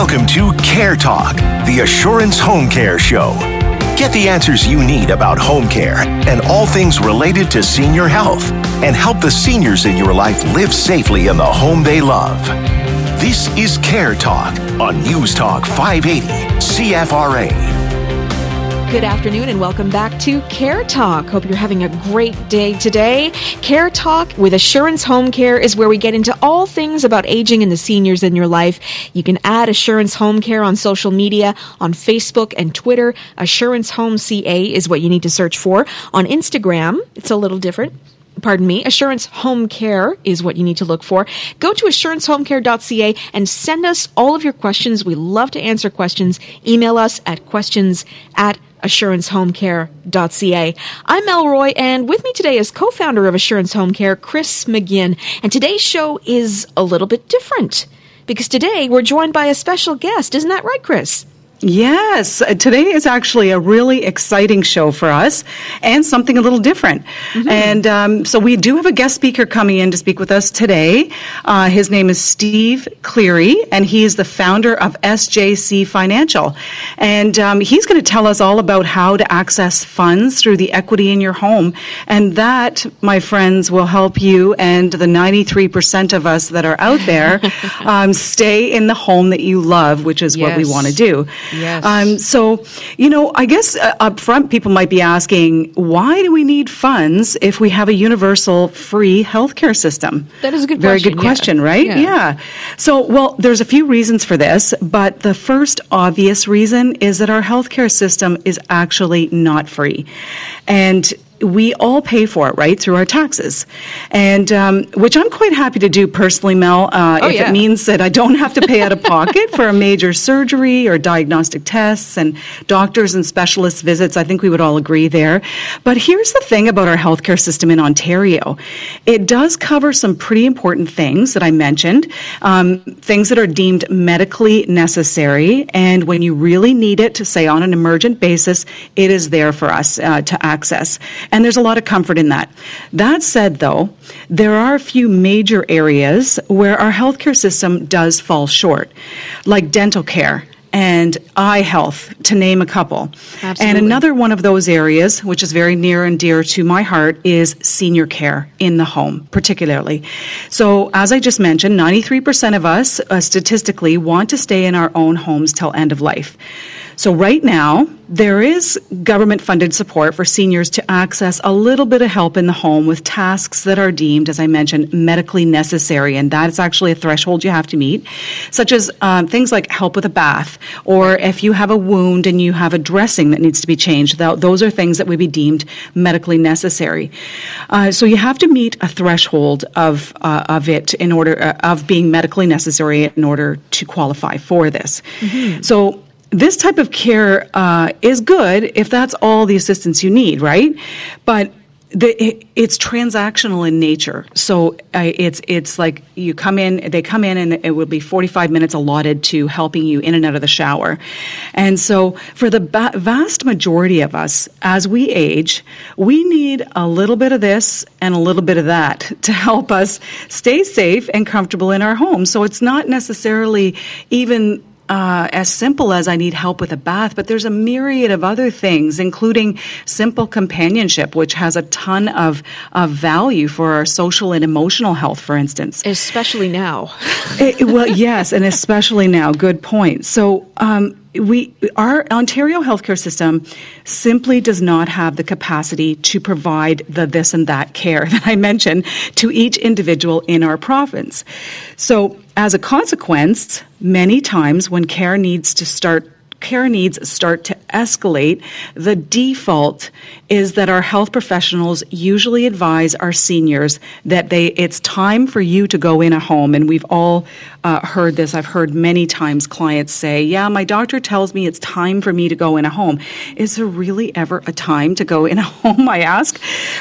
Welcome to Care Talk, the Assurance Home Care Show. Get the answers you need about home care and all things related to senior health, and help the seniors in your life live safely in the home they love. This is Care Talk on News Talk 580 CFRA. Good afternoon and welcome back to Care Talk. Hope you're having a great day today. Care Talk with Assurance Home Care is where we get into all things about aging and the seniors in your life. You can add Assurance Home Care on social media, on Facebook and Twitter. Assurance Home CA is what you need to search for. On Instagram, it's a little different pardon me, Assurance Home Care is what you need to look for. Go to assurancehomecare.ca and send us all of your questions. We love to answer questions. Email us at questions at assurancehomecare.ca. I'm Mel Roy, and with me today is co-founder of Assurance Home Care, Chris McGinn. And today's show is a little bit different because today we're joined by a special guest. Isn't that right, Chris? Yes, uh, today is actually a really exciting show for us and something a little different. Mm-hmm. And um, so we do have a guest speaker coming in to speak with us today. Uh, his name is Steve Cleary, and he is the founder of SJC Financial. And um, he's going to tell us all about how to access funds through the equity in your home. And that, my friends, will help you and the 93% of us that are out there um, stay in the home that you love, which is yes. what we want to do. Yes. Um, so, you know, I guess uh, up front, people might be asking, why do we need funds if we have a universal free healthcare system? That is a good Very question. good question, yeah. right? Yeah. yeah. So, well, there's a few reasons for this, but the first obvious reason is that our healthcare system is actually not free. And we all pay for it, right, through our taxes, and um, which I'm quite happy to do personally, Mel. Uh, oh, if yeah. it means that I don't have to pay out of pocket for a major surgery or diagnostic tests and doctors and specialist visits, I think we would all agree there. But here's the thing about our healthcare system in Ontario: it does cover some pretty important things that I mentioned, um, things that are deemed medically necessary, and when you really need it, to say on an emergent basis, it is there for us uh, to access. And there's a lot of comfort in that. That said, though, there are a few major areas where our healthcare system does fall short, like dental care and eye health, to name a couple. Absolutely. And another one of those areas, which is very near and dear to my heart, is senior care in the home, particularly. So, as I just mentioned, 93% of us uh, statistically want to stay in our own homes till end of life. So, right now, there is government funded support for seniors to access a little bit of help in the home with tasks that are deemed, as I mentioned, medically necessary. And that is actually a threshold you have to meet, such as um, things like help with a bath, or if you have a wound and you have a dressing that needs to be changed. Those are things that would be deemed medically necessary. Uh, so, you have to meet a threshold of, uh, of it in order, uh, of being medically necessary in order to qualify for this. Mm-hmm. So, this type of care uh, is good if that's all the assistance you need, right? But the, it, it's transactional in nature. So uh, it's it's like you come in, they come in, and it will be 45 minutes allotted to helping you in and out of the shower. And so for the ba- vast majority of us, as we age, we need a little bit of this and a little bit of that to help us stay safe and comfortable in our home. So it's not necessarily even uh, as simple as I need help with a bath, but there's a myriad of other things, including simple companionship, which has a ton of, of value for our social and emotional health, for instance. Especially now. it, well, yes, and especially now. Good point. So, um, we our Ontario healthcare system simply does not have the capacity to provide the this and that care that I mentioned to each individual in our province. So as a consequence, many times when care needs to start care needs start to escalate, the default is that our health professionals usually advise our seniors that they it's time for you to go in a home and we've all uh, heard this. I've heard many times clients say yeah my doctor tells me it's time for me to go in a home. Is there really ever a time to go in a home i ask?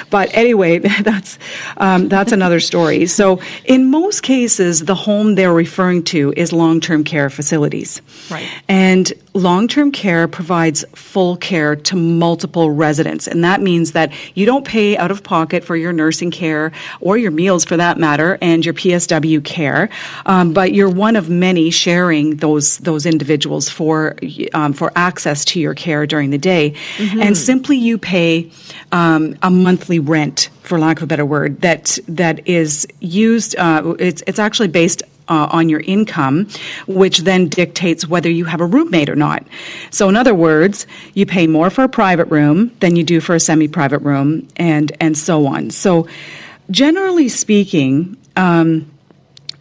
But anyway that's um, that's another story. So in most cases the home they're referring to is long-term care facilities. Right. And long-term care provides provides full care to multiple residents. And that means that you don't pay out of pocket for your nursing care or your meals for that matter and your PSW care. Um, but you're one of many sharing those, those individuals for, um, for access to your care during the day. Mm-hmm. And simply you pay um, a monthly rent, for lack of a better word, that, that is used, uh, it's, it's actually based uh, on your income, which then dictates whether you have a roommate or not. So, in other words, you pay more for a private room than you do for a semi-private room, and and so on. So, generally speaking, um,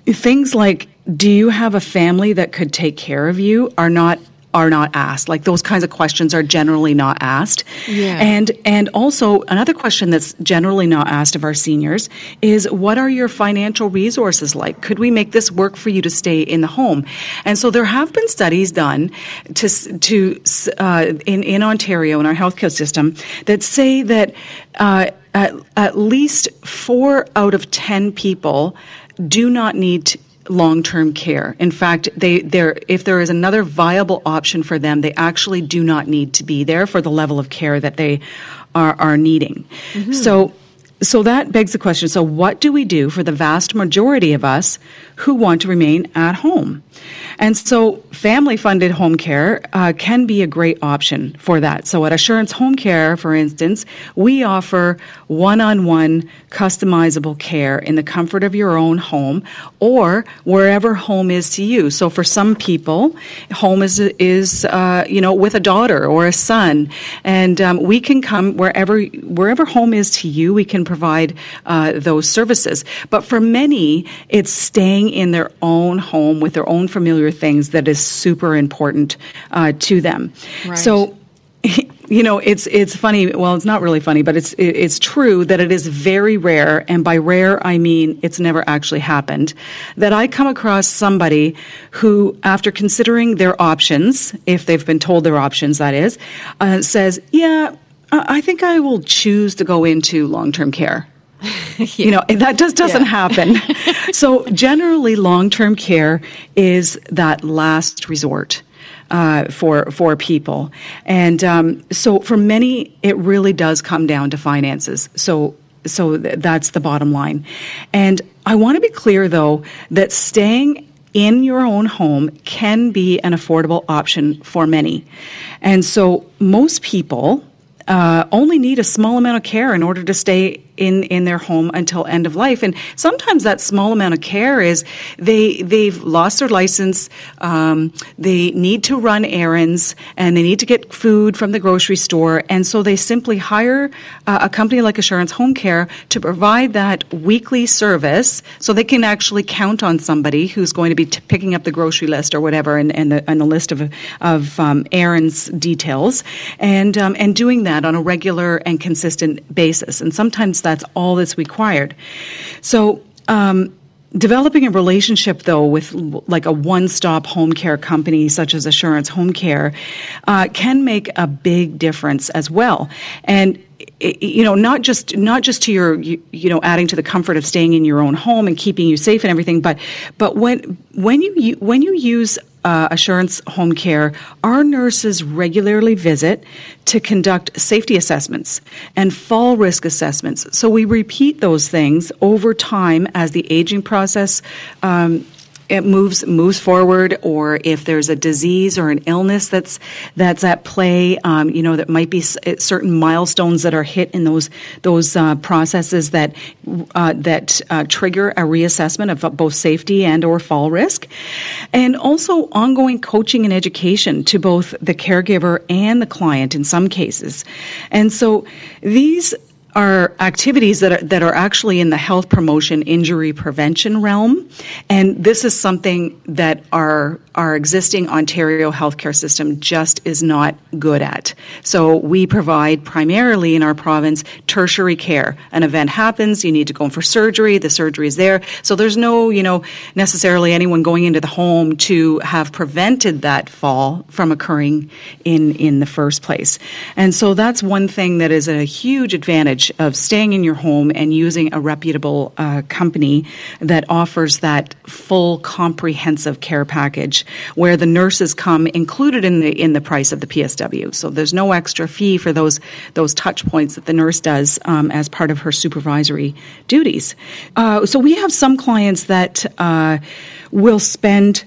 things like do you have a family that could take care of you are not are not asked. Like those kinds of questions are generally not asked. Yeah. And and also another question that's generally not asked of our seniors is what are your financial resources like? Could we make this work for you to stay in the home? And so there have been studies done to to uh, in in Ontario in our healthcare system that say that uh, at, at least four out of ten people do not need long term care. In fact, they there if there is another viable option for them, they actually do not need to be there for the level of care that they are, are needing. Mm-hmm. So so that begs the question so what do we do for the vast majority of us who want to remain at home and so family funded home care uh, can be a great option for that. So at Assurance Home Care, for instance, we offer one on one customizable care in the comfort of your own home or wherever home is to you. So for some people, home is, is uh, you know, with a daughter or a son. And um, we can come wherever, wherever home is to you, we can provide uh, those services. But for many, it's staying in their own home with their own familiar things that is super important uh, to them. Right. So you know it's it's funny well it's not really funny but it's it's true that it is very rare and by rare I mean it's never actually happened that I come across somebody who after considering their options if they've been told their options that is uh, says yeah I think I will choose to go into long-term care yeah. You know, that just doesn't yeah. happen. so generally, long-term care is that last resort. Uh, for for people, and um, so for many, it really does come down to finances. So so th- that's the bottom line. And I want to be clear, though, that staying in your own home can be an affordable option for many. And so most people uh, only need a small amount of care in order to stay in in their home until end of life. And sometimes that small amount of care is they they've lost their license, um, they need to run errands, and they need to get food from the grocery store, and so they simply hire uh, a company like Assurance Home Care to provide that weekly service, so they can actually count on somebody who's going to be t- picking up the grocery list or whatever, and, and, the, and the list of of um, errands details, and um, and doing that on a regular and consistent basis. And sometimes that's all that's required. So, um, developing a relationship though with like a one-stop home care company such as assurance home care uh, can make a big difference as well and you know not just not just to your you, you, know adding to the comfort of staying in your own home and keeping you safe and everything but but when when you when you use uh, Assurance Home Care, our nurses regularly visit to conduct safety assessments and fall risk assessments. So we repeat those things over time as the aging process um, it moves moves forward, or if there's a disease or an illness that's that's at play, um, you know, that might be certain milestones that are hit in those those uh, processes that uh, that uh, trigger a reassessment of both safety and or fall risk, and also ongoing coaching and education to both the caregiver and the client in some cases, and so these are activities that are, that are actually in the health promotion injury prevention realm. And this is something that our, our existing Ontario healthcare system just is not good at. So we provide primarily in our province tertiary care. An event happens, you need to go in for surgery, the surgery is there. So there's no, you know, necessarily anyone going into the home to have prevented that fall from occurring in, in the first place. And so that's one thing that is a huge advantage of staying in your home and using a reputable uh, company that offers that full comprehensive care package where the nurses come included in the in the price of the PSW. So there's no extra fee for those those touch points that the nurse does um, as part of her supervisory duties. Uh, so we have some clients that uh, will spend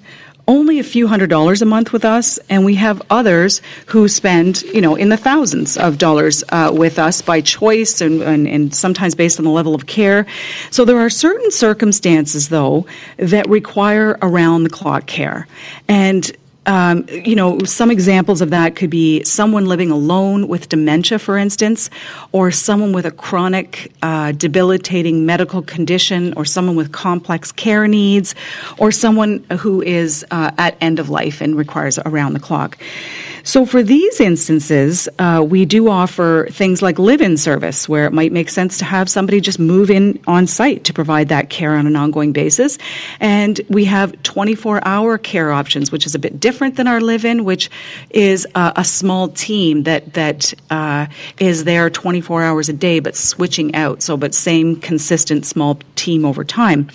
only a few hundred dollars a month with us, and we have others who spend, you know, in the thousands of dollars uh, with us by choice and, and, and, sometimes based on the level of care. So there are certain circumstances, though, that require around the clock care. And um, you know, some examples of that could be someone living alone with dementia, for instance, or someone with a chronic, uh, debilitating medical condition, or someone with complex care needs, or someone who is uh, at end of life and requires around the clock. So, for these instances, uh, we do offer things like live in service, where it might make sense to have somebody just move in on site to provide that care on an ongoing basis. And we have 24 hour care options, which is a bit different than our live in, which is uh, a small team that, that uh, is there 24 hours a day, but switching out. So, but same consistent small team over time.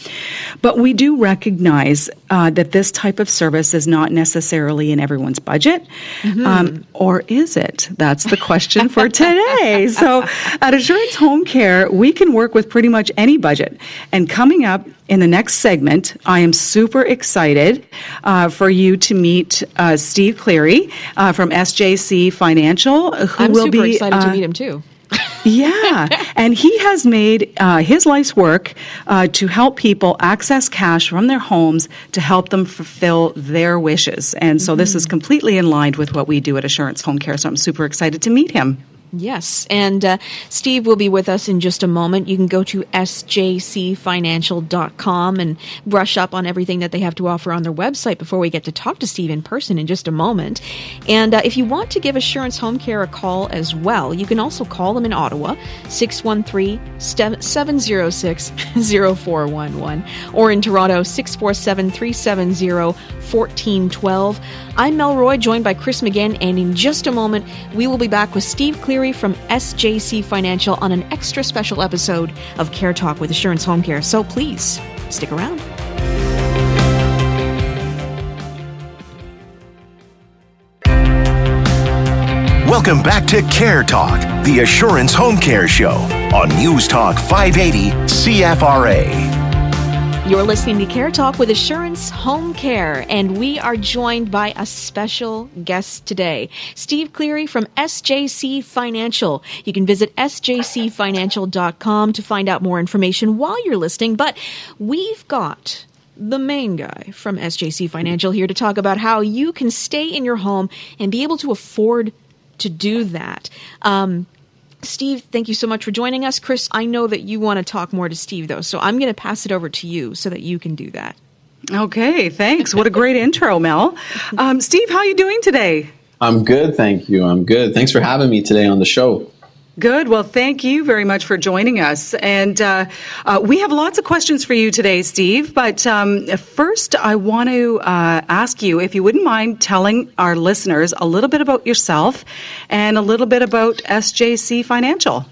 But we do recognize uh, that this type of service is not necessarily in everyone's budget. Mm-hmm. Um, or is it? That's the question for today. so at Assurance Home Care, we can work with pretty much any budget. And coming up in the next segment, I am super excited uh, for you to meet uh, Steve Cleary uh, from SJC Financial, who I'm will be excited to uh, meet him too yeah. And he has made uh, his life's work uh, to help people access cash from their homes to help them fulfill their wishes. And so mm-hmm. this is mm-hmm. completely in line with what we do at Assurance Home Care. So I'm super excited to meet him. Yes, and uh, Steve will be with us in just a moment. You can go to sjcfinancial.com and brush up on everything that they have to offer on their website before we get to talk to Steve in person in just a moment. And uh, if you want to give Assurance Home Care a call as well, you can also call them in Ottawa, 613 706 0411, or in Toronto, 647 370 1412. I'm Mel Roy, joined by Chris McGinn, and in just a moment, we will be back with Steve Cleary from SJC Financial on an extra special episode of Care Talk with Assurance Home Care. So please stick around. Welcome back to Care Talk, the Assurance Home Care Show on News Talk 580 CFRA. You're listening to Care Talk with Assurance Home Care, and we are joined by a special guest today, Steve Cleary from SJC Financial. You can visit sjcfinancial.com to find out more information while you're listening, but we've got the main guy from SJC Financial here to talk about how you can stay in your home and be able to afford to do that. Um, Steve, thank you so much for joining us. Chris, I know that you want to talk more to Steve, though, so I'm going to pass it over to you so that you can do that. Okay, thanks. What a great intro, Mel. Um, Steve, how are you doing today? I'm good, thank you. I'm good. Thanks for having me today on the show. Good. Well, thank you very much for joining us. And uh, uh, we have lots of questions for you today, Steve. But um, first, I want to uh, ask you if you wouldn't mind telling our listeners a little bit about yourself and a little bit about SJC Financial.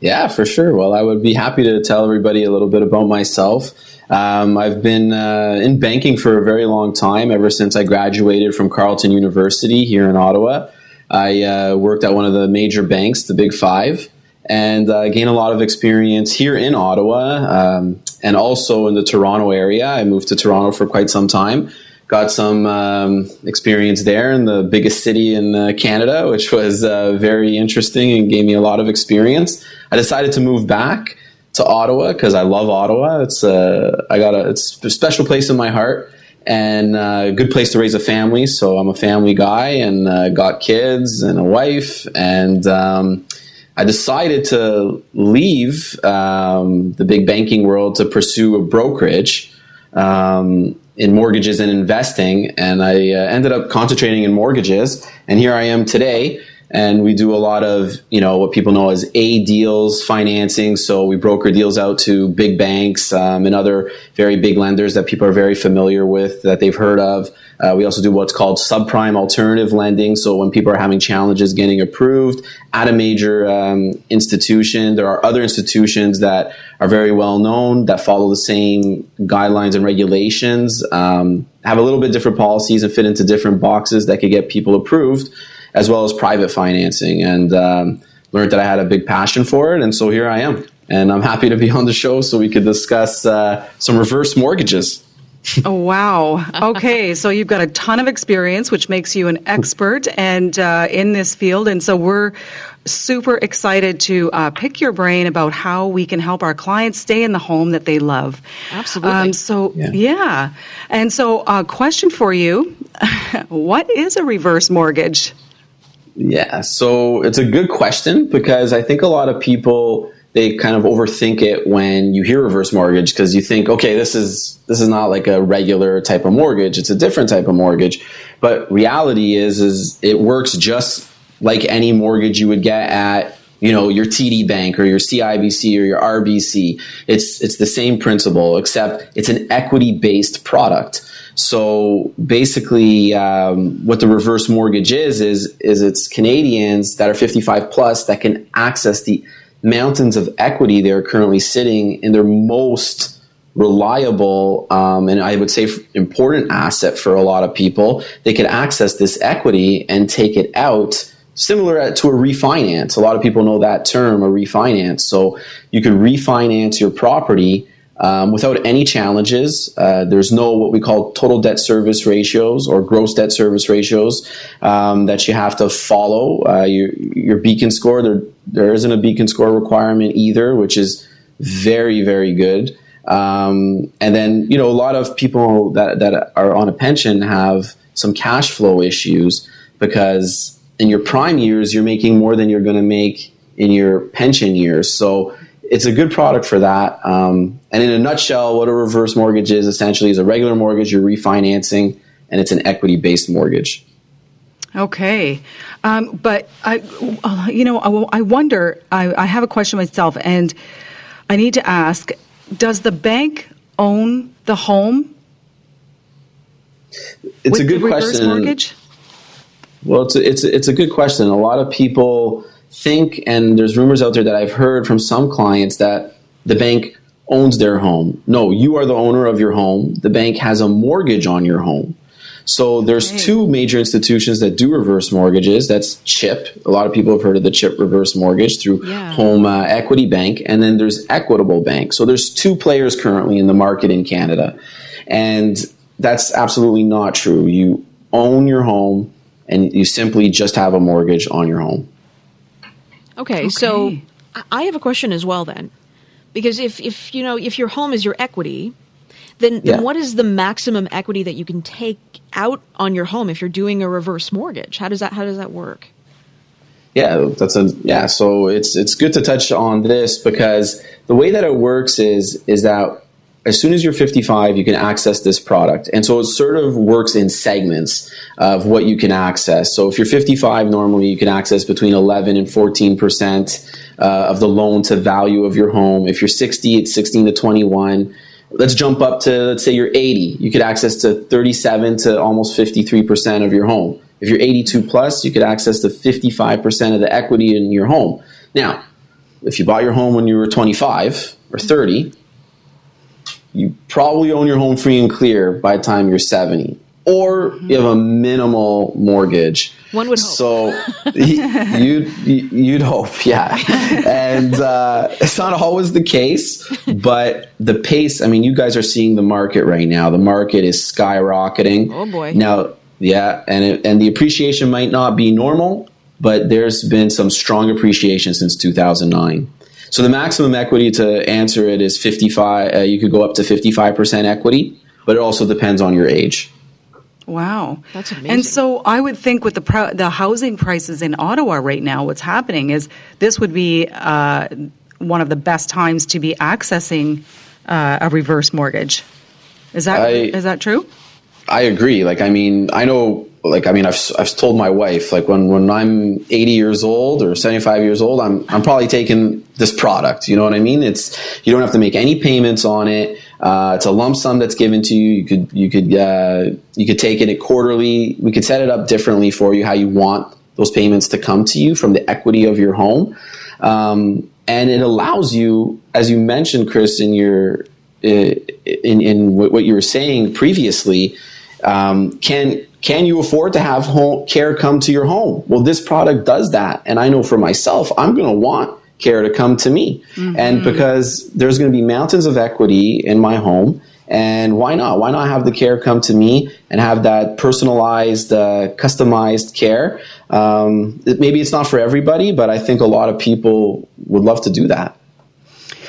Yeah, for sure. Well, I would be happy to tell everybody a little bit about myself. Um, I've been uh, in banking for a very long time, ever since I graduated from Carleton University here in Ottawa. I uh, worked at one of the major banks, the Big Five, and uh, gained a lot of experience here in Ottawa um, and also in the Toronto area. I moved to Toronto for quite some time. Got some um, experience there in the biggest city in uh, Canada, which was uh, very interesting and gave me a lot of experience. I decided to move back to Ottawa because I love Ottawa. It's uh, I got a it's a special place in my heart and uh, a good place to raise a family. So I'm a family guy and uh, got kids and a wife. And um, I decided to leave um, the big banking world to pursue a brokerage um, in mortgages and investing. And I uh, ended up concentrating in mortgages. And here I am today. And we do a lot of you know what people know as A deals financing. So we broker deals out to big banks um, and other very big lenders that people are very familiar with that they've heard of. Uh, we also do what's called subprime alternative lending. So when people are having challenges getting approved at a major um, institution, there are other institutions that are very well known that follow the same guidelines and regulations, um, have a little bit different policies and fit into different boxes that could get people approved as well as private financing. And um, learned that I had a big passion for it. And so here I am. And I'm happy to be on the show so we could discuss uh, some reverse mortgages. oh, wow. Okay. So you've got a ton of experience, which makes you an expert and uh, in this field. And so we're super excited to uh, pick your brain about how we can help our clients stay in the home that they love. Absolutely. Um, so, yeah. yeah. And so, a uh, question for you What is a reverse mortgage? Yeah, so it's a good question because I think a lot of people they kind of overthink it when you hear reverse mortgage because you think, okay, this is this is not like a regular type of mortgage; it's a different type of mortgage. But reality is, is it works just like any mortgage you would get at you know your TD Bank or your CIBC or your RBC. It's it's the same principle, except it's an equity based product. So basically, um, what the reverse mortgage is is is it's Canadians that are 55 plus that can access the mountains of equity they're currently sitting in their most reliable um, and I would say important asset for a lot of people. They can access this equity and take it out. Similar to a refinance. A lot of people know that term, a refinance. So you can refinance your property um, without any challenges. Uh, there's no what we call total debt service ratios or gross debt service ratios um, that you have to follow. Uh, your, your beacon score, there, there isn't a beacon score requirement either, which is very, very good. Um, and then, you know, a lot of people that, that are on a pension have some cash flow issues because in your prime years, you're making more than you're going to make in your pension years. So it's a good product for that. Um, and in a nutshell, what a reverse mortgage is essentially is a regular mortgage you're refinancing, and it's an equity based mortgage. Okay, um, but I, you know, I, I wonder. I, I have a question myself, and I need to ask: Does the bank own the home? It's a good question. Mortgage? Well, it's a, it's a, it's a good question. A lot of people think, and there's rumors out there that I've heard from some clients that the bank owns their home. No, you are the owner of your home. The bank has a mortgage on your home. So there's okay. two major institutions that do reverse mortgages. That's CHIP. A lot of people have heard of the CHIP reverse mortgage through yeah. Home uh, Equity Bank, and then there's Equitable Bank. So there's two players currently in the market in Canada, and that's absolutely not true. You own your home, and you simply just have a mortgage on your home. Okay, okay, so I have a question as well then. Because if, if you know if your home is your equity, then, then yeah. what is the maximum equity that you can take out on your home if you're doing a reverse mortgage? How does that how does that work? Yeah, that's a yeah. So it's it's good to touch on this because the way that it works is is that as soon as you're 55, you can access this product. And so it sort of works in segments of what you can access. So if you're 55, normally you can access between 11 and 14% uh, of the loan to value of your home. If you're 60, it's 16 to 21. Let's jump up to, let's say you're 80. You could access to 37 to almost 53% of your home. If you're 82 plus, you could access to 55% of the equity in your home. Now, if you bought your home when you were 25 or 30, you probably own your home free and clear by the time you're 70 or mm-hmm. you have a minimal mortgage. One would hope. So you'd, you'd hope, yeah. And uh, it's not always the case, but the pace, I mean, you guys are seeing the market right now. The market is skyrocketing. Oh, boy. Now, yeah, and, it, and the appreciation might not be normal, but there's been some strong appreciation since 2009. So the maximum equity to answer it is 55. Uh, you could go up to 55% equity, but it also depends on your age. Wow, that's amazing. And so I would think with the pro- the housing prices in Ottawa right now, what's happening is this would be uh, one of the best times to be accessing uh, a reverse mortgage. Is that I, is that true? I agree. Like, I mean, I know like I mean I've I've told my wife like when when I'm 80 years old or 75 years old I'm I'm probably taking this product you know what I mean? It's you don't have to make any payments on it. Uh, it's a lump sum that's given to you. You could you could uh, you could take it at quarterly. We could set it up differently for you how you want those payments to come to you from the equity of your home. Um, and it allows you as you mentioned Chris in your uh, in, in what you were saying previously um, can can you afford to have home care come to your home? Well, this product does that, and I know for myself, I'm going to want care to come to me, mm-hmm. and because there's going to be mountains of equity in my home. And why not? Why not have the care come to me and have that personalized, uh, customized care? Um, maybe it's not for everybody, but I think a lot of people would love to do that.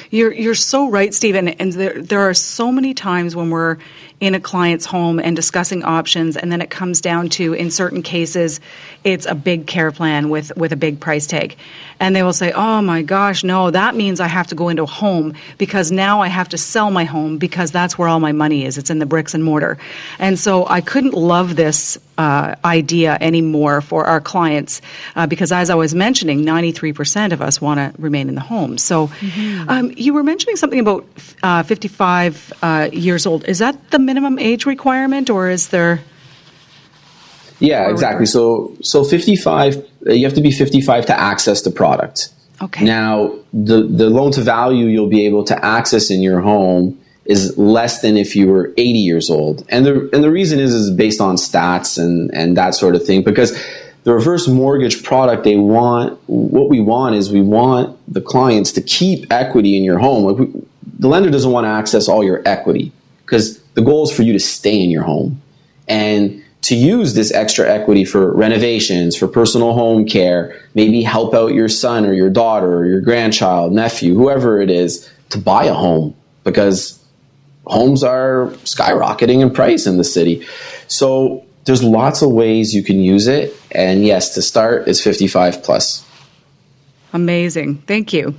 You're you're so right, Stephen. And there there are so many times when we're in a client's home and discussing options, and then it comes down to, in certain cases, it's a big care plan with with a big price tag and they will say, "Oh my gosh, no, that means I have to go into a home because now I have to sell my home because that's where all my money is. It's in the bricks and mortar." And so I couldn't love this uh, idea anymore for our clients uh, because, as I was mentioning, 93% of us want to remain in the home. So mm-hmm. um, you were mentioning something about uh, 55 uh, years old. Is that the minimum age requirement, or is there? Yeah, exactly. So so 55 uh, you have to be 55 to access the product. Okay. Now, the the loan to value you'll be able to access in your home is less than if you were 80 years old. And the and the reason is is based on stats and and that sort of thing because the reverse mortgage product they want what we want is we want the clients to keep equity in your home. Like we, the lender doesn't want to access all your equity because the goal is for you to stay in your home. And to use this extra equity for renovations, for personal home care, maybe help out your son or your daughter or your grandchild, nephew, whoever it is, to buy a home because homes are skyrocketing in price in the city. So there's lots of ways you can use it. And yes, to start is 55 plus. Amazing. Thank you.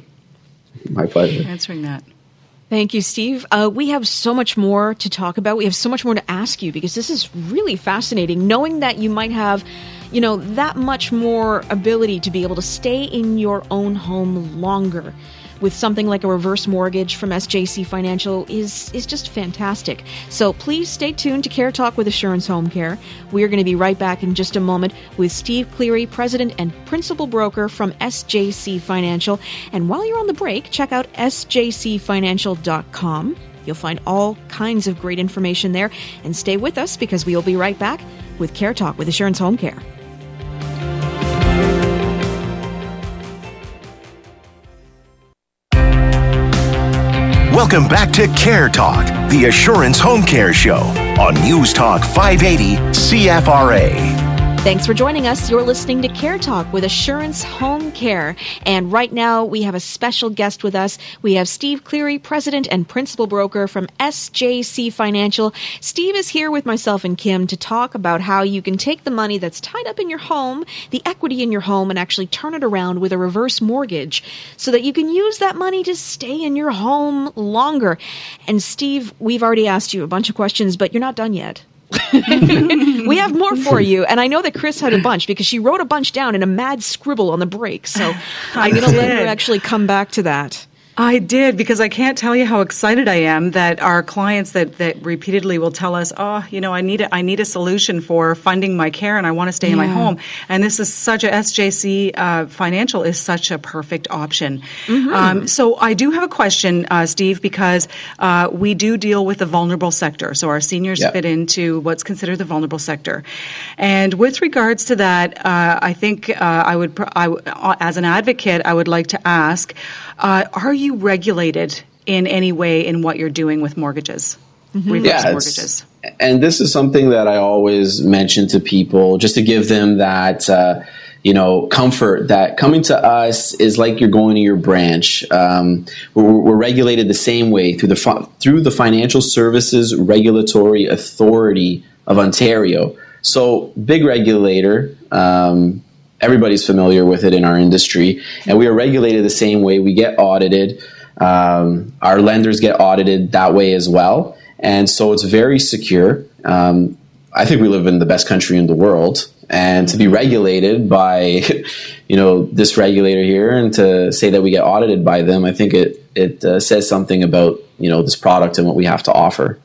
My pleasure. Answering that. Thank you, Steve. Uh, we have so much more to talk about. We have so much more to ask you because this is really fascinating. Knowing that you might have, you know, that much more ability to be able to stay in your own home longer with something like a reverse mortgage from SJC Financial is is just fantastic. So please stay tuned to Care Talk with Assurance Home Care. We are going to be right back in just a moment with Steve Cleary, President and Principal Broker from SJC Financial. And while you're on the break, check out sjcfinancial.com. You'll find all kinds of great information there. And stay with us because we will be right back with Care Talk with Assurance Home Care. Welcome back to Care Talk, the Assurance Home Care Show on News Talk 580 CFRA. Thanks for joining us. You're listening to Care Talk with Assurance Home Care. And right now we have a special guest with us. We have Steve Cleary, President and Principal Broker from SJC Financial. Steve is here with myself and Kim to talk about how you can take the money that's tied up in your home, the equity in your home, and actually turn it around with a reverse mortgage so that you can use that money to stay in your home longer. And Steve, we've already asked you a bunch of questions, but you're not done yet. we have more for you. And I know that Chris had a bunch because she wrote a bunch down in a mad scribble on the break. So I'm going to let her actually come back to that. I did because I can't tell you how excited I am that our clients that, that repeatedly will tell us, oh, you know, I need a, I need a solution for funding my care and I want to stay yeah. in my home. And this is such a SJC uh, Financial is such a perfect option. Mm-hmm. Um, so I do have a question, uh, Steve, because uh, we do deal with the vulnerable sector. So our seniors yeah. fit into what's considered the vulnerable sector. And with regards to that, uh, I think uh, I would, I, as an advocate, I would like to ask, uh, are you regulated in any way in what you're doing with mortgages? Mm-hmm. Reverse yeah, mortgages. And this is something that I always mention to people just to give them that. Uh, you know, comfort that coming to us is like you're going to your branch. Um, we're, we're, regulated the same way through the through the Financial Services Regulatory Authority of Ontario. So, big regulator. Um, everybody's familiar with it in our industry, and we are regulated the same way. We get audited. Um, our lenders get audited that way as well, and so it's very secure. Um, I think we live in the best country in the world, and to be regulated by, you know, this regulator here, and to say that we get audited by them, I think it it uh, says something about you know this product and what we have to offer.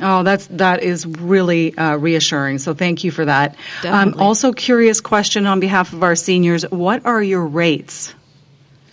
Oh, that's that is really uh, reassuring. So thank you for that. Definitely. Um, also, curious question on behalf of our seniors: What are your rates?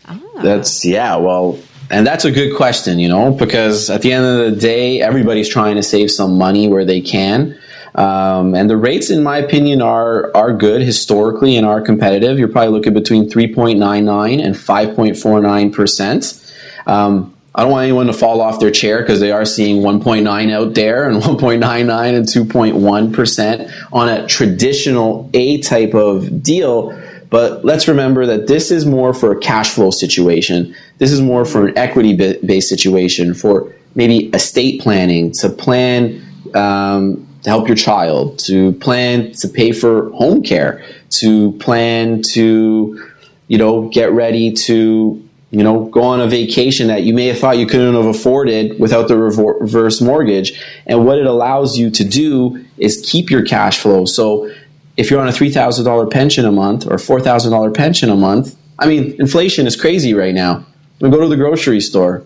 Ah. That's yeah, well, and that's a good question, you know, because at the end of the day, everybody's trying to save some money where they can. Um, and the rates, in my opinion, are are good historically and are competitive. You're probably looking between 3.99 and 5.49 percent. Um, I don't want anyone to fall off their chair because they are seeing 1.9 out there and 1.99 and 2.1 percent on a traditional A type of deal. But let's remember that this is more for a cash flow situation. This is more for an equity based situation for maybe estate planning to plan um, to help your child, to plan to pay for home care, to plan to, you know, get ready to, you know, go on a vacation that you may have thought you couldn't have afforded without the reverse mortgage. And what it allows you to do is keep your cash flow. So if you're on a $3,000 pension a month or $4,000 pension a month, I mean, inflation is crazy right now. We go to the grocery store,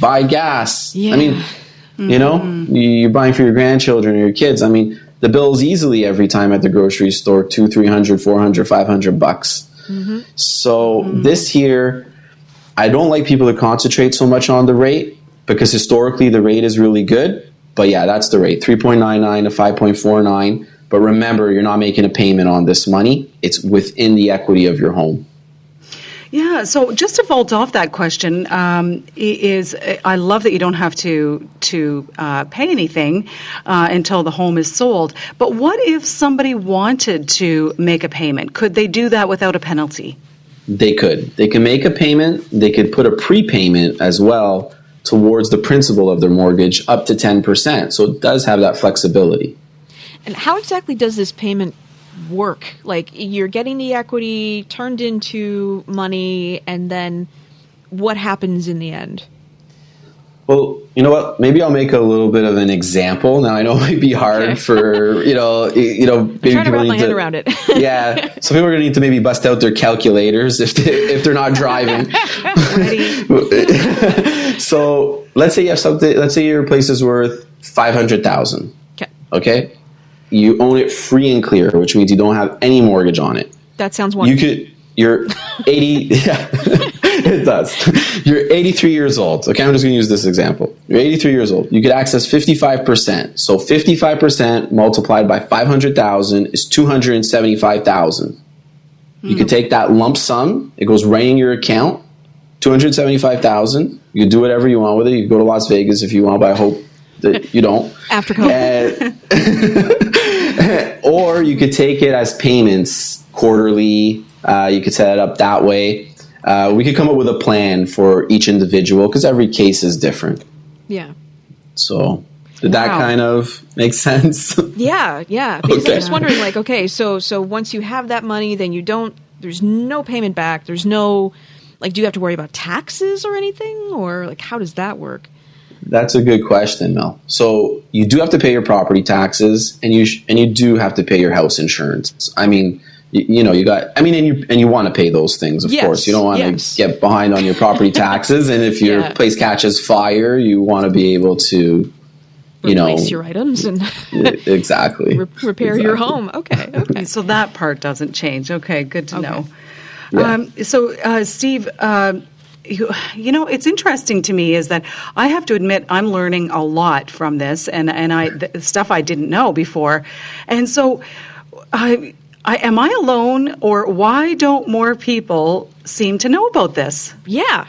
buy gas. Yeah. I mean, you know, Mm-hmm. you're buying for your grandchildren or your kids. I mean, the bill's easily every time at the grocery store two, three hundred, four hundred, five hundred bucks. Mm-hmm. So this here, I don't like people to concentrate so much on the rate because historically the rate is really good. But yeah, that's the rate three point nine nine to five point four nine. But remember, you're not making a payment on this money. It's within the equity of your home. Yeah. So just to vault off that question, um, is I love that you don't have to to uh, pay anything uh, until the home is sold. But what if somebody wanted to make a payment? Could they do that without a penalty? They could. They can make a payment. They could put a prepayment as well towards the principal of their mortgage up to 10%. So it does have that flexibility. And how exactly does this payment work? Like you're getting the equity turned into money, and then what happens in the end? Well, you know what? Maybe I'll make a little bit of an example. Now I know it might be hard Okay. for you know you know maybe trying to people wrap my head around it. yeah, so people are going to need to maybe bust out their calculators if they, if they're not driving. so let's say you have something. Let's say your place is worth five hundred thousand. Okay, Okay, you own it free and clear, which means you don't have any mortgage on it. that sounds You could. You're 80. Yeah, it does. You're 83 years old. Okay, I'm just going to use this example. You're 83 years old. You could access 55%. So 55% multiplied by 500,000 is 275,000. You could take that lump sum. It goes right in your account. 275,000. You can do whatever you want with it. You can go to Las Vegas if you want, but I hope that you don't. After COVID, or you could take it as payments quarterly. Uh, you could set it up that way. Uh, we could come up with a plan for each individual because every case is different. yeah. So, did that Wow. kind of make sense? Yeah, yeah. Because Okay. I'm just wondering, like, okay, so so once you have that money, then you don't. There's no payment back. There's no, like, do you have to worry about taxes or anything, or like, how does that work? That's a good question, Mel. So you do have to pay your property taxes, and you sh- and you do have to pay your house insurance. I mean, you, you know, you got. I mean, and you and you want to pay those things, of Yes, course. You don't want to yes. get behind on your property taxes, and if your Yeah. place catches fire, you want to be able to, you know, Replace your items and exactly re- repair your home. Okay, okay. So that part doesn't change. Okay, good to Okay. know. Yeah. Um, so, uh, Steve, uh, you, you know, it's interesting to me is that I have to admit I'm learning a lot from this, and and I the stuff I didn't know before, and so. I, I, am I alone, or why don't more people seem to know about this? Yeah,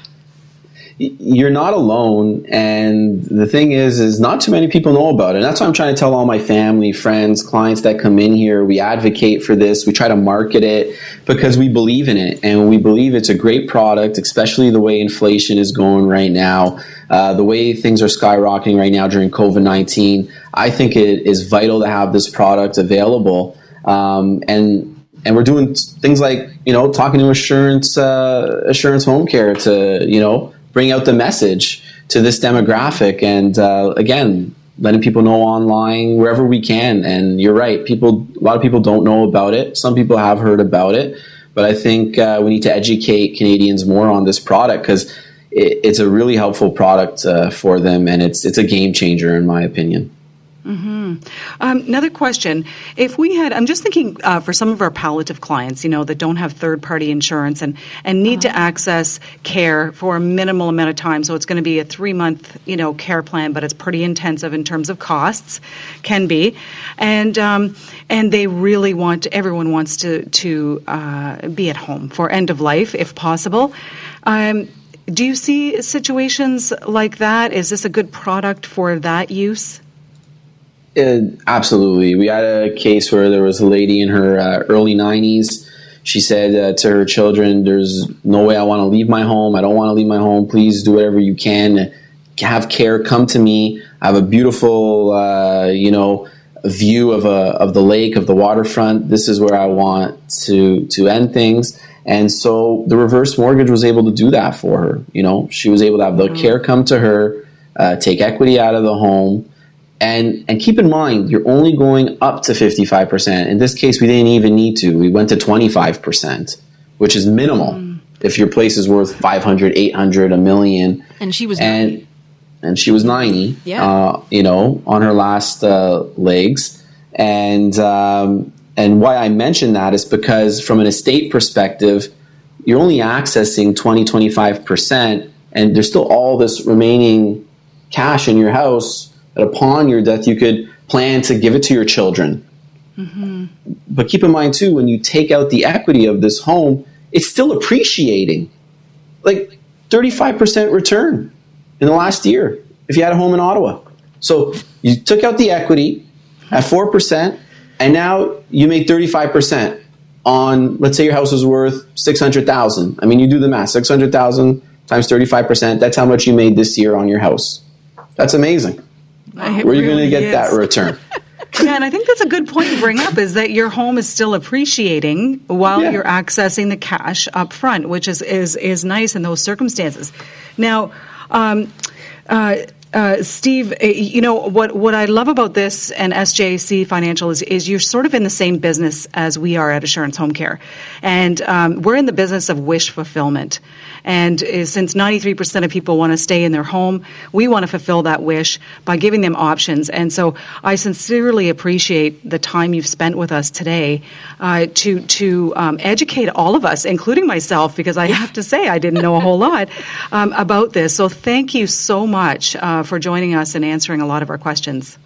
you're not alone and the thing is is not too many people know about it. And that's why i'm trying to tell all my family friends clients that come in here we advocate for this we try to market it because we believe in it. And we believe it's a great product especially the way inflation is going right now. Uh, the way things are skyrocketing right now during covid-19 i think it is vital to have this product available um, and and we're doing things like you know talking to assurance uh, assurance home care to you know bring out the message to this demographic and uh, again letting people know online wherever we can. And you're right, people, a lot of people don't know about it. Some people have heard about it, but I think uh, we need to educate Canadians more on this product because it, it's a really helpful product uh, for them, and it's it's a game changer in my opinion. Mm-hmm. Um, another question: If we had, I'm just thinking uh, for some of our palliative clients, you know, that don't have third-party insurance and and need uh-huh. to access care for a minimal amount of time, so it's going to be a three-month, you know, care plan, but it's pretty intensive in terms of costs, can be, and um, and they really want everyone wants to to uh, be at home for end of life if possible. Um, do you see situations like that? Is this a good product for that use? It, absolutely. We had a case where there was a lady in her uh, early 90s. She said uh, to her children, There's no way I want to leave my home. I don't want to leave my home. Please do whatever you can. Have care. Come to me. I have a beautiful, uh, you know, view of, a, of the lake, of the waterfront. This is where I want to, to end things. And so the reverse mortgage was able to do that for her. You know, she was able to have the mm-hmm. care come to her, uh, take equity out of the home and, and keep in mind, you're only going up to 55%. In this case, we didn't even need to. We went to 25%, which is minimal. Mm. If your place is worth 500, 800, a million. And she was and, 90. And she was 90, yeah. Uh, you know, on her last uh, legs. And, um, and why I mention that is because from an estate perspective, you're only accessing 20, 25%, and there's still all this remaining cash in your house that upon your death you could plan to give it to your children. Mm-hmm. But keep in mind too, when you take out the equity of this home, it's still appreciating. Like 35% return in the last year if you had a home in Ottawa. So you took out the equity at 4%, and now you made 35% on, let's say your house is worth 600,000. I mean, you do the math 600,000 times 35%, that's how much you made this year on your house. That's amazing. Where are you really going to get is. that return? yeah, and I think that's a good point to bring up is that your home is still appreciating while yeah. you're accessing the cash up front, which is is is nice in those circumstances. Now, um, uh, uh, Steve, uh, you know what what I love about this and SJC Financial is is you're sort of in the same business as we are at Assurance Home Care, and um, we're in the business of wish fulfillment. And uh, since 93% of people want to stay in their home, we want to fulfill that wish by giving them options. And so I sincerely appreciate the time you've spent with us today uh, to to um, educate all of us, including myself, because I have to say I didn't know a whole lot um, about this. So thank you so much uh, for joining us and answering a lot of our questions.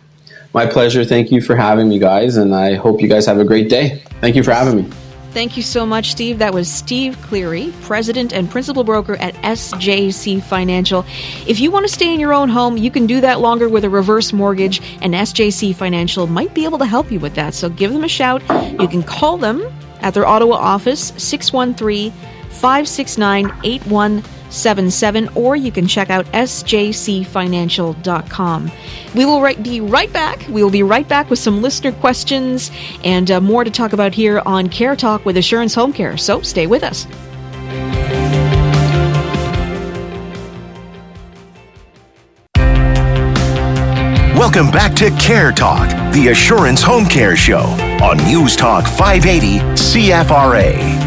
My pleasure. Thank you for having me, guys, and I hope you guys have a great day. Thank you for having me. Thank you so much, Steve. That was Steve Cleary, President and Principal Broker at SJC Financial. If you want to stay in your own home, you can do that longer with a reverse mortgage, and SJC Financial might be able to help you with that. So give them a shout. You can call them at their Ottawa office, 613 569 8177, or you can check out sjcfinancial.com. We will right, be right back. We will be right back with some listener questions and uh, more to talk about here on Care Talk with Assurance Home Care. So stay with us. Welcome back to Care Talk, the Assurance Home Care Show on News Talk 580 CFRA.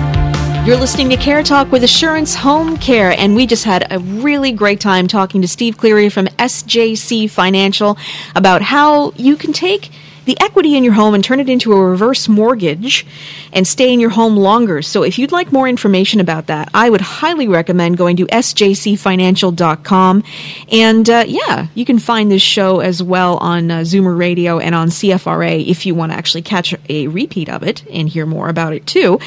You're listening to Care Talk with Assurance Home Care, and we just had a really great time talking to Steve Cleary from SJC Financial about how you can take the equity in your home and turn it into a reverse mortgage and stay in your home longer. So if you'd like more information about that, I would highly recommend going to sjcfinancial.com. And uh, yeah, you can find this show as well on uh, Zoomer Radio and on CFRA if you want to actually catch a repeat of it and hear more about it too.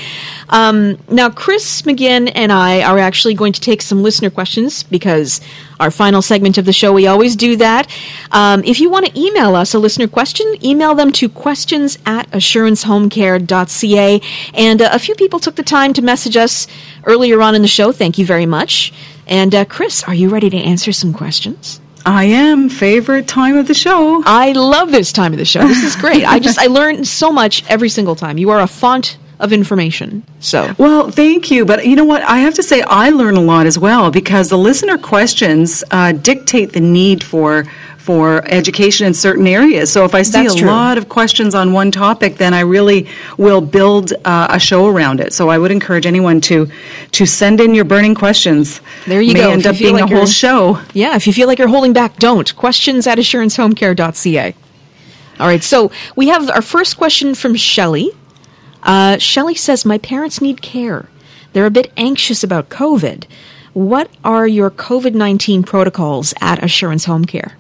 Um, now, Chris McGinn and I are actually going to take some listener questions because our final segment of the show, we always do that. Um, if you want to email us a listener question, email them to questions at assurancehomecare.ca. And uh, a few people took the time to message us earlier on in the show. Thank you very much. And uh, Chris, are you ready to answer some questions? I am favorite time of the show. I love this time of the show. This is great. I just I learn so much every single time. You are a font of information. So, well, thank you. But you know what? I have to say, I learn a lot as well because the listener questions uh, dictate the need for for education in certain areas. So if I see That's a true. lot of questions on one topic, then I really will build uh, a show around it. So I would encourage anyone to to send in your burning questions. There you May go. End If up being like a whole show. Yeah, if you feel like you're holding back, don't. Questions at assurancehomecare.ca. All right, so we have our first question from Shelley. Uh, Shelley says, My parents need care. They're a bit anxious about COVID. What are your COVID 19 protocols at Assurance Home Care?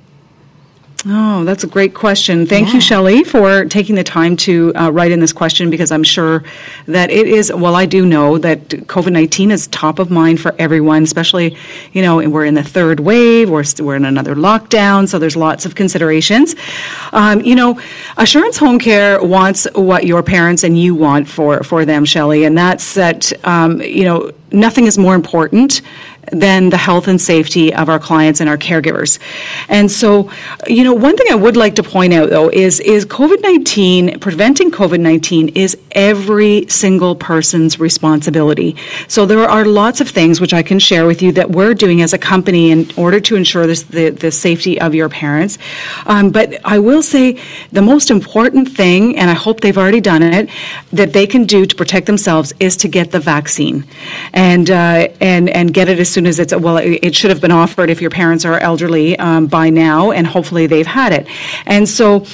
Oh, that's a great question. Thank Yeah. you, Shelley, for taking the time to uh, write in this question because I'm sure that it is, well, I do know that COVID 19 is top of mind for everyone, especially, you know, we're in the third wave, we're, we're in another lockdown, so there's lots of considerations. Um, you know, Assurance Home Care wants what your parents and you want for, for them, Shelley, and that's that, um, you know, nothing is more important than the health and safety of our clients and our caregivers. And so, you know, one thing I would like to point out though is is COVID-19 preventing COVID-19 is every single person's responsibility. So there are lots of things which I can share with you that we're doing as a company in order to ensure this, the the safety of your parents. Um, but I will say the most important thing, and I hope they've already done it, that they can do to protect themselves is to get the vaccine, and uh, and and get it as soon as it's well. It it should have been offered if your parents are elderly um, by now, and hopefully they've had it. And so,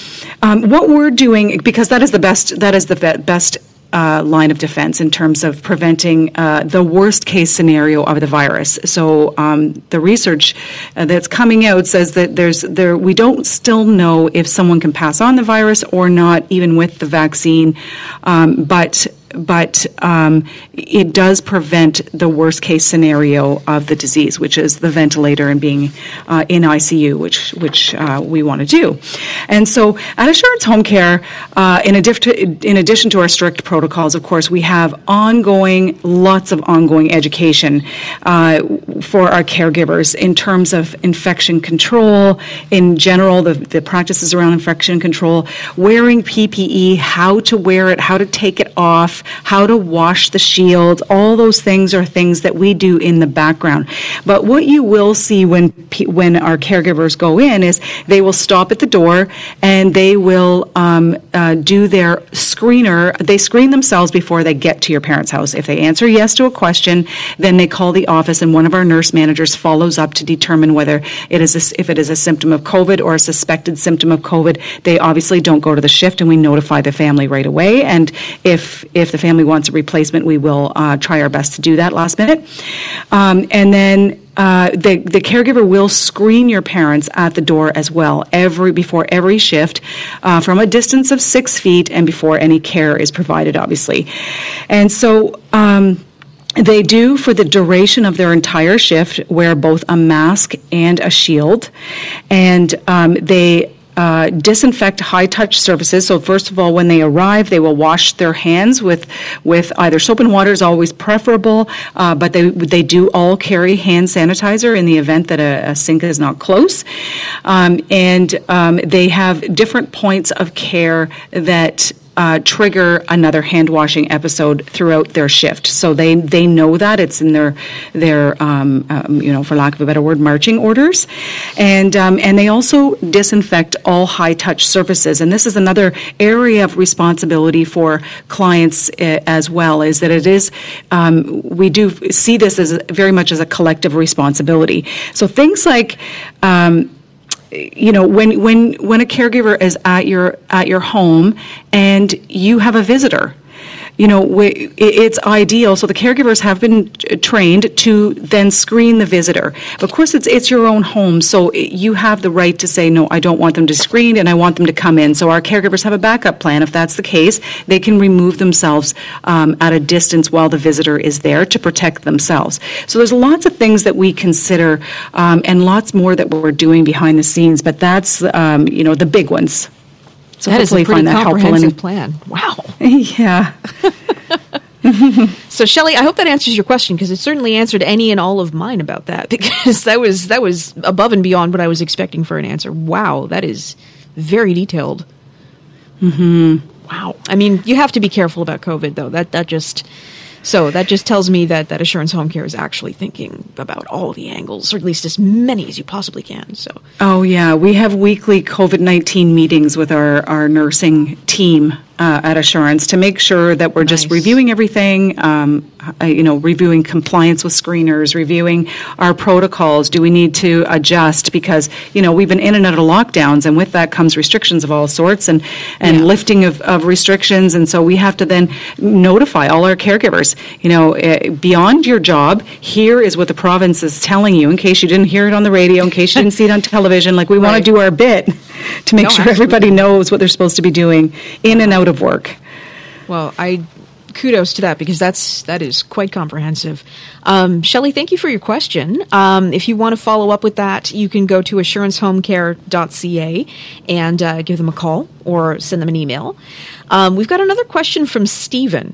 um, what we're doing because that is the best that is the best uh, line of defense in terms of preventing uh, the worst case scenario of the virus. So um, the research uh, that's coming out says that there's there we don't still know if someone can pass on the virus or not, even with the vaccine, um, but but um, it does prevent the worst case scenario of the disease, which is the ventilator and being uh, in ICU, which which uh, we want to do. And so, at Assurance Home Care, uh, in, addition to, in addition to our strict protocols, of course, we have ongoing, lots of ongoing education uh, for our caregivers in terms of infection control, in general, the, the practices around infection control, wearing PPE, how to wear it, how to take it off, how to wash the shield. All those things are things that we do in the background. But what you will see when when our caregivers go in is they will stop at the door and they will um, uh, do their screener. They screen themselves before they get to your parents' house. If they answer yes to a question, then they call the office and one of our nurse managers follows up to determine whether it is a, if it is a symptom of COVID or a suspected symptom of COVID. They obviously don't go to the shift, and we notify the family right away. And if if the family wants a replacement, we will uh, try our best to do that last minute. Um, and then uh, the the caregiver will screen your parents at the door as well every before every shift uh, from a distance of six feet and before any care is provided, obviously. And so. Um, they do, for the duration of their entire shift, wear both a mask and a shield. And um, they uh, disinfect high touch surfaces. So first of all, when they arrive, they will wash their hands with with either soap and water is always preferable, uh, but they they do all carry hand sanitizer in the event that a, a sink is not close, um, and um, they have different points of care that uh, trigger another hand washing episode throughout their shift. So they they know that it's in their their um, um, you know for lack of a better word marching orders, and um, and they also disinfect all high touch surfaces. And this is another area of responsibility for clients uh, as well. Is that it is um, we do see this as very much as a collective responsibility. So things like um, you know when when when a caregiver is at your at your home and you have a visitor you know we, it's ideal. So the caregivers have been trained to then screen the visitor. Of course it's it's your own home so you have the right to say no I don't want them to screen and I want them to come in. So our caregivers have a backup plan. If that's the case they can remove themselves um, at a distance while the visitor is there to protect themselves. So there's lots of things that we consider um, and lots more that we're doing behind the scenes but that's um, you know the big ones so That is a pretty find that helpful comprehensive plan. Wow. yeah So Shelley, I hope that answers your question because it certainly answered any and all of mine about that because that was that was above and beyond what I was expecting for an answer. Wow, that is very detailed. Mm-hmm. Wow. I mean, you have to be careful about COVID though. That that just So that just tells me that, that Assurance Home Care is actually thinking about all the angles, or at least as many as you possibly can. So. Oh yeah, we have weekly COVID nineteen meetings with our our nursing team uh, at Assurance to make sure that we're just reviewing everything, um, uh, you know, reviewing compliance with screeners, reviewing our protocols. Do we need to adjust? Because, you know, we've been in and out of lockdowns, and with that comes restrictions of all sorts and, and Yeah. lifting of, of restrictions. And so we have to then notify all our caregivers, you know, uh, beyond your job, here is what the province is telling you in case you didn't hear it on the radio, in case you didn't see it on television. Like, we want to do our bit to make No, sure absolutely. everybody knows what they're supposed to be doing in and out of work. Well, I kudos to that because that's that is quite comprehensive. Um, Shelley, thank you for your question. Um, if you want to follow up with that, you can go to assurancehomecare.ca and uh, give them a call or send them an email. Um, we've got another question from Stephen.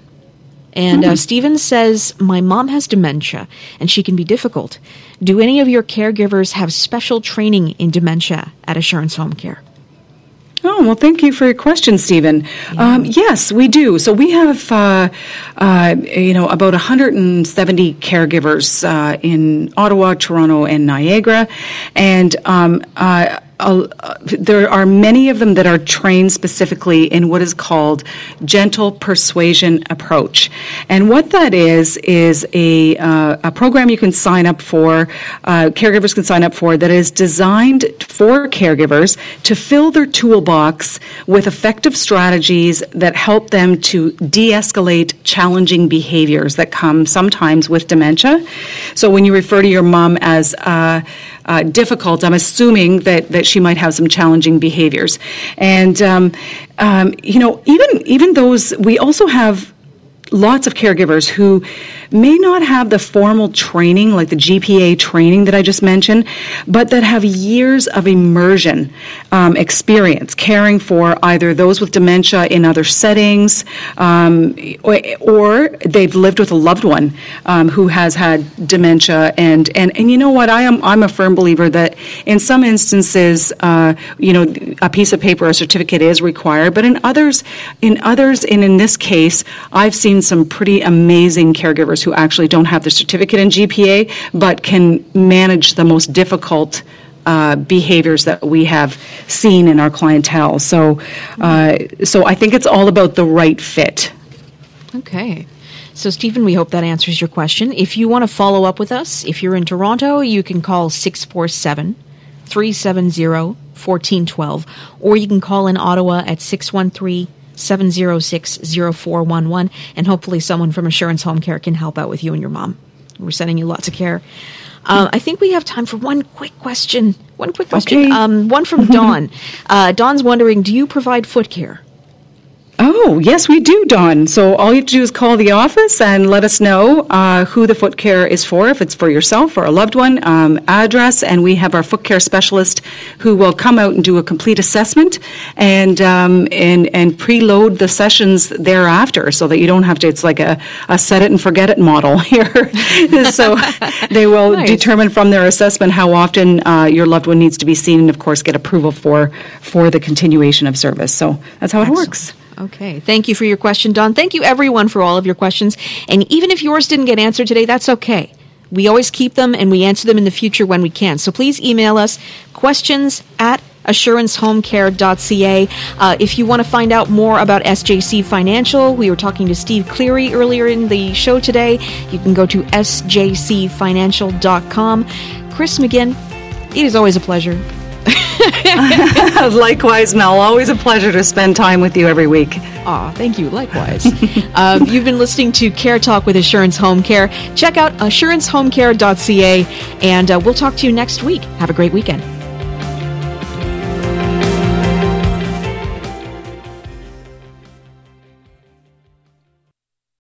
And uh, Stephen says, My mom has dementia and she can be difficult. Do any of your caregivers have special training in dementia at Assurance Home Care? Oh, well, thank you for your question, Stephen. Um, yes, we do. So we have, uh, uh, you know, about 170 caregivers uh, in Ottawa, Toronto, and Niagara. And um, uh, uh, there are many of them that are trained specifically in what is called gentle persuasion approach. And what that is, is a, uh, a program you can sign up for, uh, caregivers can sign up for, that is designed for caregivers to fill their toolbox with effective strategies that help them to de escalate challenging behaviors that come sometimes with dementia. So when you refer to your mom as uh, difficult, I'm assuming that, that she might have some challenging behaviors. And, um, um, you know, even, even those, we also have lots of caregivers who may not have the formal training, like the GPA training that I just mentioned, but that have years of immersion um, experience caring for either those with dementia in other settings, um, or, or they've lived with a loved one um, who has had dementia. And, and, and you know what? I am I'm a firm believer that in some instances, uh, you know, a piece of paper, a certificate is required, but in others, in others, and in this case, I've seen some pretty amazing caregivers who actually don't have the certificate in GPA, but can manage the most difficult uh, behaviors that we have seen in our clientele. So, uh, so I think it's all about the right fit. Okay. So, Stephen, we hope that answers your question. If you want to follow up with us, if you're in Toronto, you can call 647 370 1412, or you can call in Ottawa at 613 706 0411, and hopefully someone from Assurance Home Care can help out with you and your mom. We're sending you lots of care. Uh, I think we have time for one quick question. One quick question. Okay. Um, one from Dawn. uh, Dawn's wondering Do you provide foot care? Oh, yes, we do, Dawn. So all you have to do is call the office and let us know uh, who the foot care is for, if it's for yourself or a loved one, um, address, and we have our foot care specialist who will come out and do a complete assessment and um, and and preload the sessions thereafter, so that you don't have to. It's like a, a set it and forget it model here. so they will Nice. determine from their assessment how often uh, your loved one needs to be seen, and of course get approval for for the continuation of service. So that's how it works. Okay. Thank you for your question, Dawn. Thank you, everyone, for all of your questions. And even if yours didn't get answered today, that's okay. We always keep them and we answer them in the future when we can. So please email us questions at assurancehomecare.ca. Uh, if you want to find out more about SJC Financial, we were talking to Steve Cleary earlier in the show today. You can go to sjcfinancial.com. Chris McGinn, it is always a pleasure. Likewise, Mel. Always a pleasure to spend time with you every week. Aw, thank you. Likewise. um, you've been listening to Care Talk with Assurance Home Care. Check out assurancehomecare.ca, and uh, we'll talk to you next week. Have a great weekend.